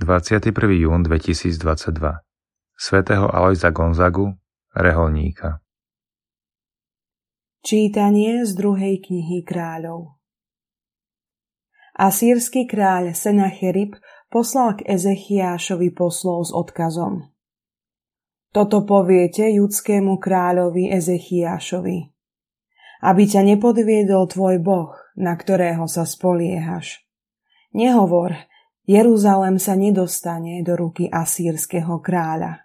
21. jún 2022 svätého Alojza Gonzagu, reholníka. Čítanie z druhej knihy kráľov Asýrsky kráľ Senacherib poslal k Ezechiášovi poslov s odkazom. Toto poviete judskému kráľovi Ezechiášovi, aby ťa nepodviedol tvoj boh, na ktorého sa spoliehaš. Nehovor, Jeruzalem sa nedostane do ruky asýrskeho kráľa.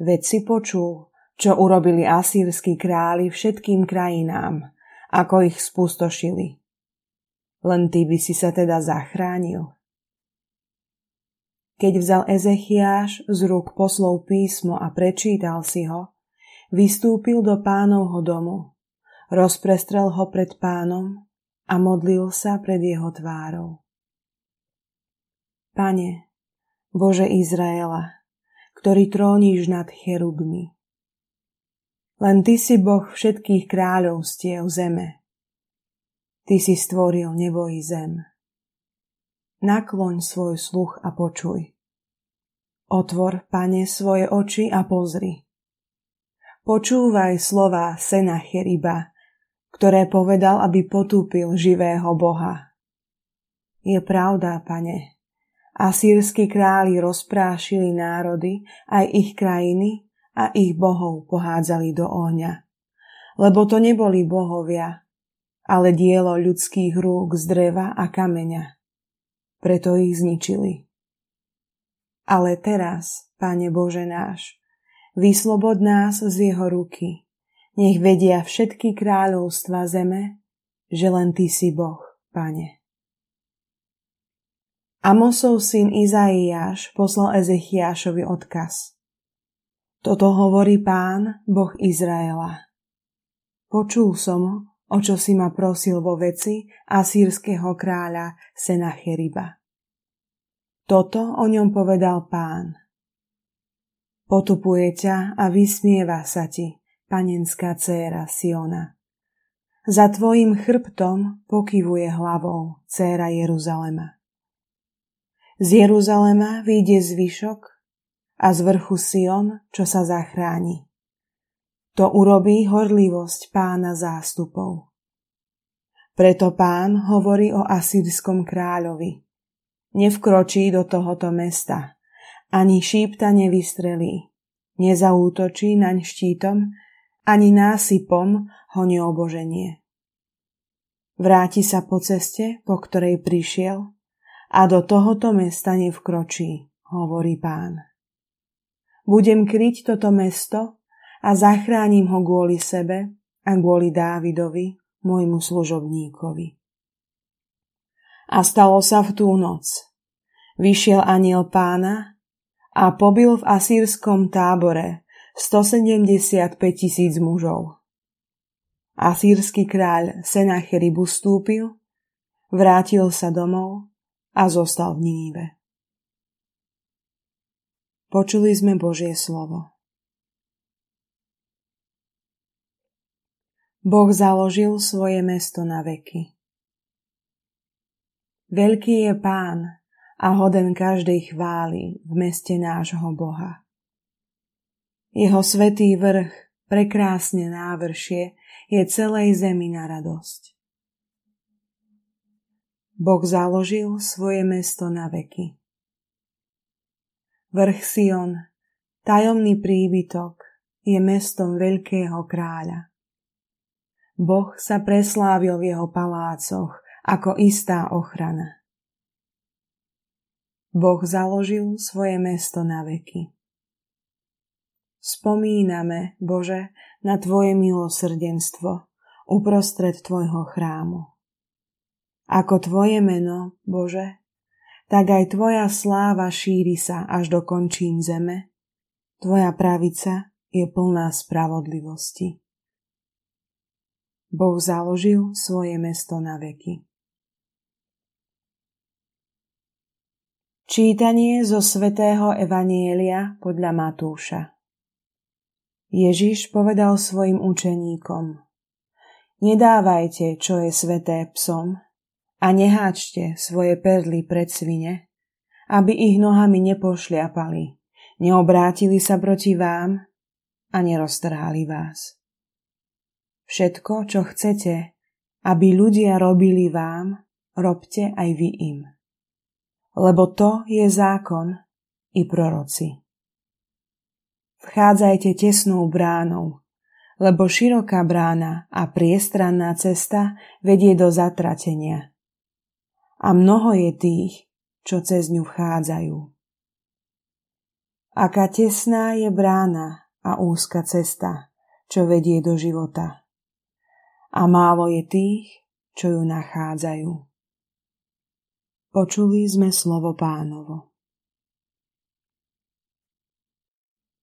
Veď si počul, čo urobili asýrsky králi všetkým krajinám, ako ich spustošili. Len ty by si sa teda zachránil. Keď vzal Ezechiáš z rúk poslov písmo a prečítal si ho, vystúpil do pánovho domu, rozprestrel ho pred pánom a modlil sa pred jeho tvárou. Pane, Bože Izraela, ktorý tróniš nad cherubmi. Len Ty si Boh všetkých kráľovstiev zeme. Ty si stvoril nebo i zem. Nakloň svoj sluch a počuj. Otvor, Pane, svoje oči a pozri. Počúvaj slova Senacheriba, ktoré povedal, aby potúpil živého Boha. Je pravda, Pane, Asýrsky králi rozprášili národy, aj ich krajiny a ich bohov pohádzali do ohňa. Lebo to neboli bohovia, ale dielo ľudských rúk z dreva a kameňa. Preto ich zničili. Ale teraz, Pane Bože náš, vyslobod nás z jeho ruky. Nech vedia všetky kráľovstva zeme, že len Ty si Boh, Pane. Amosov syn Izaiáš poslal Ezechiášovi odkaz. Toto hovorí pán, Boh Izraela. Počul som, o čo si ma prosil vo veci asýrskeho kráľa Senacheriba. Toto o ňom povedal pán. Potupuje ťa a vysmieva sa ti, panenská dcéra Siona. Za tvojim chrbtom pokyvuje hlavou dcéra Jeruzalema. Z Jeruzalema vyjde zvyšok a z vrchu Sion, čo sa zachráni. To urobí horlivosť pána zástupov. Preto pán hovorí o asýrskom kráľovi. Nevkročí do tohoto mesta, ani šípta nevystrelí, nezaútočí naň štítom, ani násypom ho neoboženie. Vráti sa po ceste, po ktorej prišiel a do tohoto mesta nevkročí, hovorí pán. Budem kryť toto mesto a zachránim ho kvôli sebe a kvôli Dávidovi, môjmu služobníkovi. A stalo sa v tú noc. Vyšiel aniel pána a pobil v asýrskom tábore 175 tisíc mužov. Asýrsky kráľ Senacherib ustúpil, vrátil sa domov a zostal v Nínive. Počuli sme Božie slovo. Boh založil svoje mesto na veky. Veľký je pán a hoden každej chvály v meste nášho Boha. Jeho svetý vrch, prekrásne návršie, je celej zemi na radosť. Boh založil svoje mesto na veky. Vrch Sion, tajomný príbytok, je mestom veľkého kráľa. Boh sa preslávil v jeho palácoch ako istá ochrana. Boh založil svoje mesto na veky. Spomíname, Bože, na Tvoje milosrdenstvo uprostred Tvojho chrámu. Ako Tvoje meno, Bože, tak aj Tvoja sláva šíri sa až do končín zeme. Tvoja pravica je plná spravodlivosti. Boh založil svoje mesto na veky. Čítanie zo svätého Evanielia podľa Matúša Ježiš povedal svojim učeníkom Nedávajte, čo je sveté psom, a neháčte svoje perly pred svine, aby ich nohami nepošliapali, neobrátili sa proti vám a neroztrhali vás. Všetko, čo chcete, aby ľudia robili vám, robte aj vy im. Lebo to je zákon i proroci. Vchádzajte tesnou bránou, lebo široká brána a priestranná cesta vedie do zatratenia. A mnoho je tých, čo cez ňu vchádzajú. Aká tesná je brána a úzka cesta, čo vedie do života. A málo je tých, čo ju nachádzajú. Počuli sme slovo pánovo.